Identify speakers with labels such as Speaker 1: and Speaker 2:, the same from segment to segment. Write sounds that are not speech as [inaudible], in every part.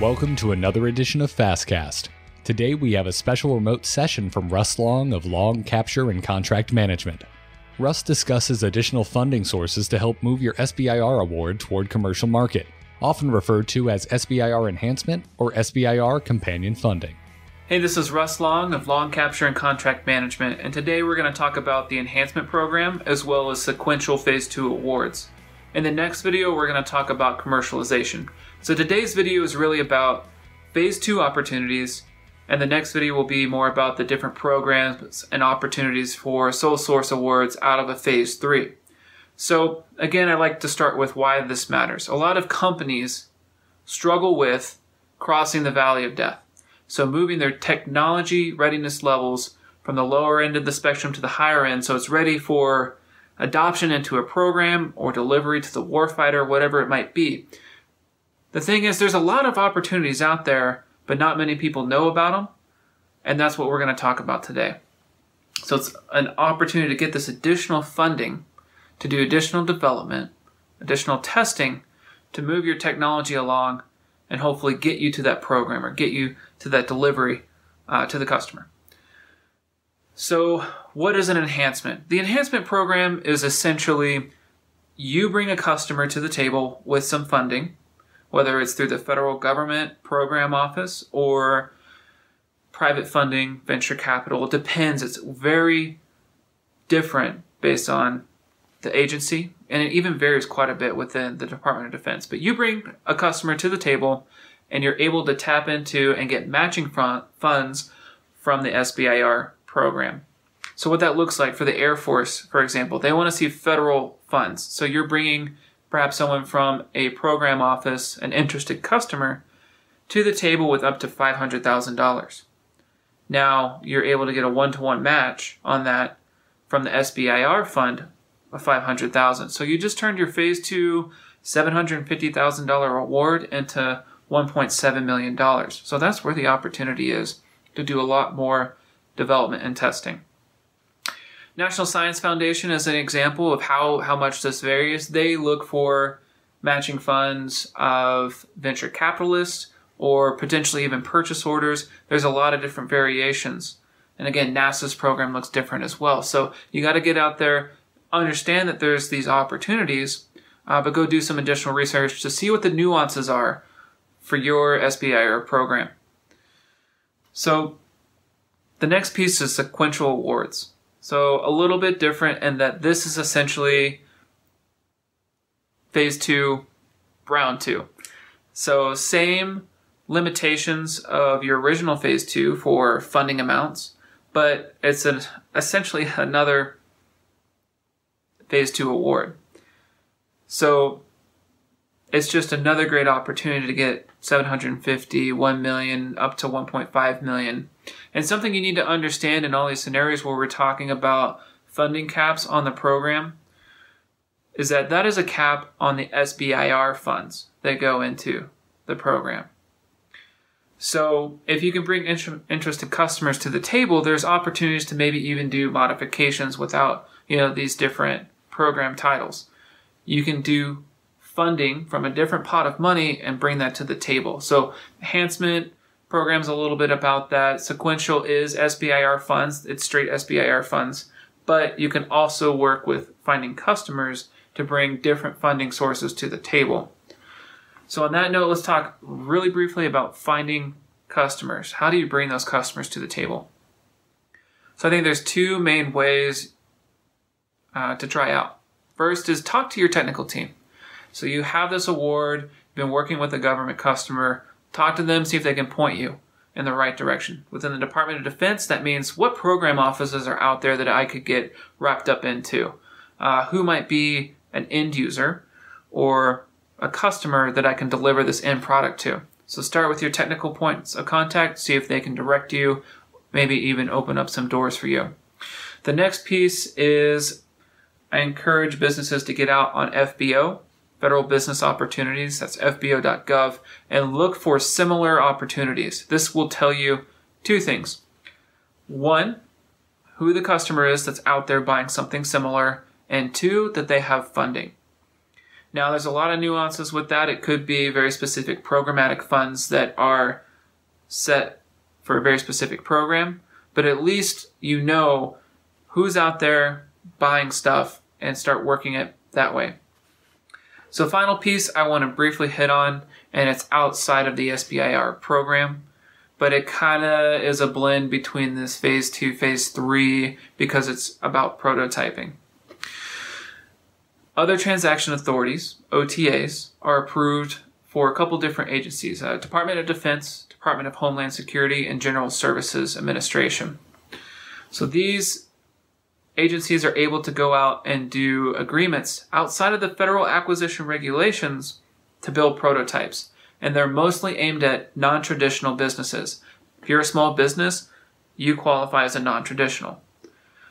Speaker 1: Welcome to another edition of Fastcast. Today we have a special remote session from Russ Long of Long Capture and Contract Management. Russ discusses additional funding sources to help move your SBIR award toward commercial market, often referred to as SBIR enhancement or SBIR companion funding.
Speaker 2: Hey, this is Russ Long of Long Capture and Contract Management, and today we're going to talk about the enhancement program as well as sequential phase 2 awards. In the next video, we're going to talk about commercialization. So today's video is really about phase two opportunities, and the next video will be more about the different programs and opportunities for sole source awards out of a phase three. So again, I'd like to start with why this matters. A lot of companies struggle with crossing the valley of death. So moving their technology readiness levels from the lower end of the spectrum to the higher end so it's ready for adoption into a program or delivery to the warfighter, whatever it might be. The thing is, there's a lot of opportunities out there, but not many people know about them. And that's what we're going to talk about today. So it's an opportunity to get this additional funding to do additional development, additional testing to move your technology along and hopefully get you to that program or get you to that delivery uh, to the customer. So, what is an enhancement? The enhancement program is essentially you bring a customer to the table with some funding whether it's through the federal government program office or private funding, venture capital. It depends. It's very different based on the agency, and it even varies quite a bit within the Department of Defense. But you bring a customer to the table, and you're able to tap into and get matching funds from the SBIR program. So, what that looks like for the Air Force, for example, they want to see federal funds. So, you're bringing perhaps someone from a program office, an interested customer, to the table with up to $500,000. Now you're able to get a one to one match on that from the SBIR fund of 500,000. So you just turned your phase 2 $750,000 award into $1.7 million. So that's where the opportunity is to do a lot more development and testing. National Science Foundation is an example of how, how much this varies. They look for matching funds of venture capitalists or potentially even purchase orders. There's a lot of different variations. And again, NASA's program looks different as well. So you got to get out there, understand that there's these opportunities, uh, but go do some additional research to see what the nuances are for your SBIR program. So the next piece is sequential awards. So a little bit different in that this is essentially phase two, round two. So same limitations of your original phase two for funding amounts, but it's an, essentially [laughs] another phase two award. So it's just another great opportunity to get 750, 1 million, up to 1.5 million and something you need to understand in all these scenarios where we're talking about funding caps on the program is that that is a cap on the SBIR funds that go into the program. So if you can bring interested customers to the table, there's opportunities to maybe even do modifications without, you know, these different program titles. You can do funding from a different pot of money and bring that to the table. So enhancement, program's a little bit about that. Sequential is SBIR funds, it's straight SBIR funds, but you can also work with finding customers to bring different funding sources to the table. So, on that note, let's talk really briefly about finding customers. How do you bring those customers to the table? So, I think there's two main ways uh, to try out. First is talk to your technical team. So, you have this award, you've been working with a government customer Talk to them, see if they can point you in the right direction. Within the Department of Defense, that means what program offices are out there that I could get wrapped up into? Uh, who might be an end user or a customer that I can deliver this end product to? So start with your technical points of contact, see if they can direct you, maybe even open up some doors for you. The next piece is I encourage businesses to get out on FBO, Federal Business Opportunities, that's fbo.gov, and look for similar opportunities. This will tell you two things. One, who the customer is that's out there buying something similar, and two, that they have funding. Now, there's a lot of nuances with that. It could be very specific programmatic funds that are set for a very specific program, but at least you know who's out there buying stuff and start working it that way. So, final piece I want to briefly hit on, and it's outside of the SBIR program, but it kind of is a blend between this phase two, phase three, because it's about prototyping. Other transaction authorities, OTAs, are approved for a couple different agencies uh, Department of Defense, Department of Homeland Security, and General Services Administration. So these agencies are able to go out and do agreements outside of the federal acquisition regulations to build prototypes. And they're mostly aimed at non traditional businesses. If you're a small business, you qualify as a non traditional.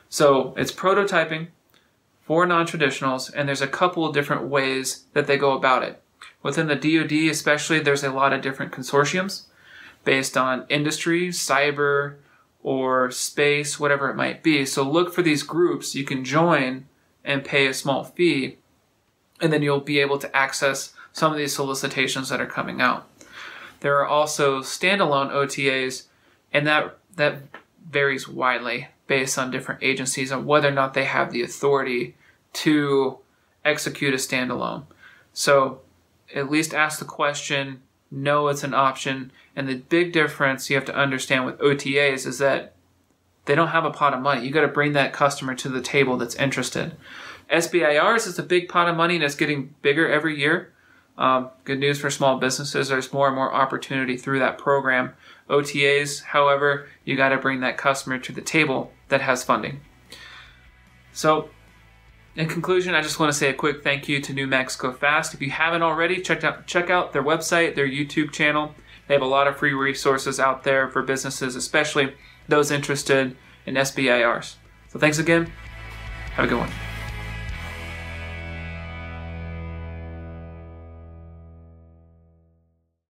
Speaker 2: So it's prototyping for non traditionals, and there's a couple of different ways that they go about it. Within the DoD, especially, there's a lot of different consortiums based on industry, cyber, or space, whatever it might be. So look for these groups you can join and pay a small fee, and then you'll be able to access some of these solicitations that are coming out. There are also standalone OTAs, and that that varies widely based on different agencies on whether or not they have the authority to execute a standalone. So at least ask the question, know it's an option, and the big difference you have to understand with OTAs is that they don't have a pot of money. You got to bring that customer to the table that's interested. SBIRs is a big pot of money and it's getting bigger every year. Um, good news for small businesses. There's more and more opportunity through that program. OTAs, however, you got to bring that customer to the table that has funding. So, in conclusion, I just want to say a quick thank you to New Mexico Fast. If you haven't already, check out check out their website, their YouTube channel. They have a lot of free resources out there for businesses, especially those interested in SBIRs. So thanks again. Have a good one.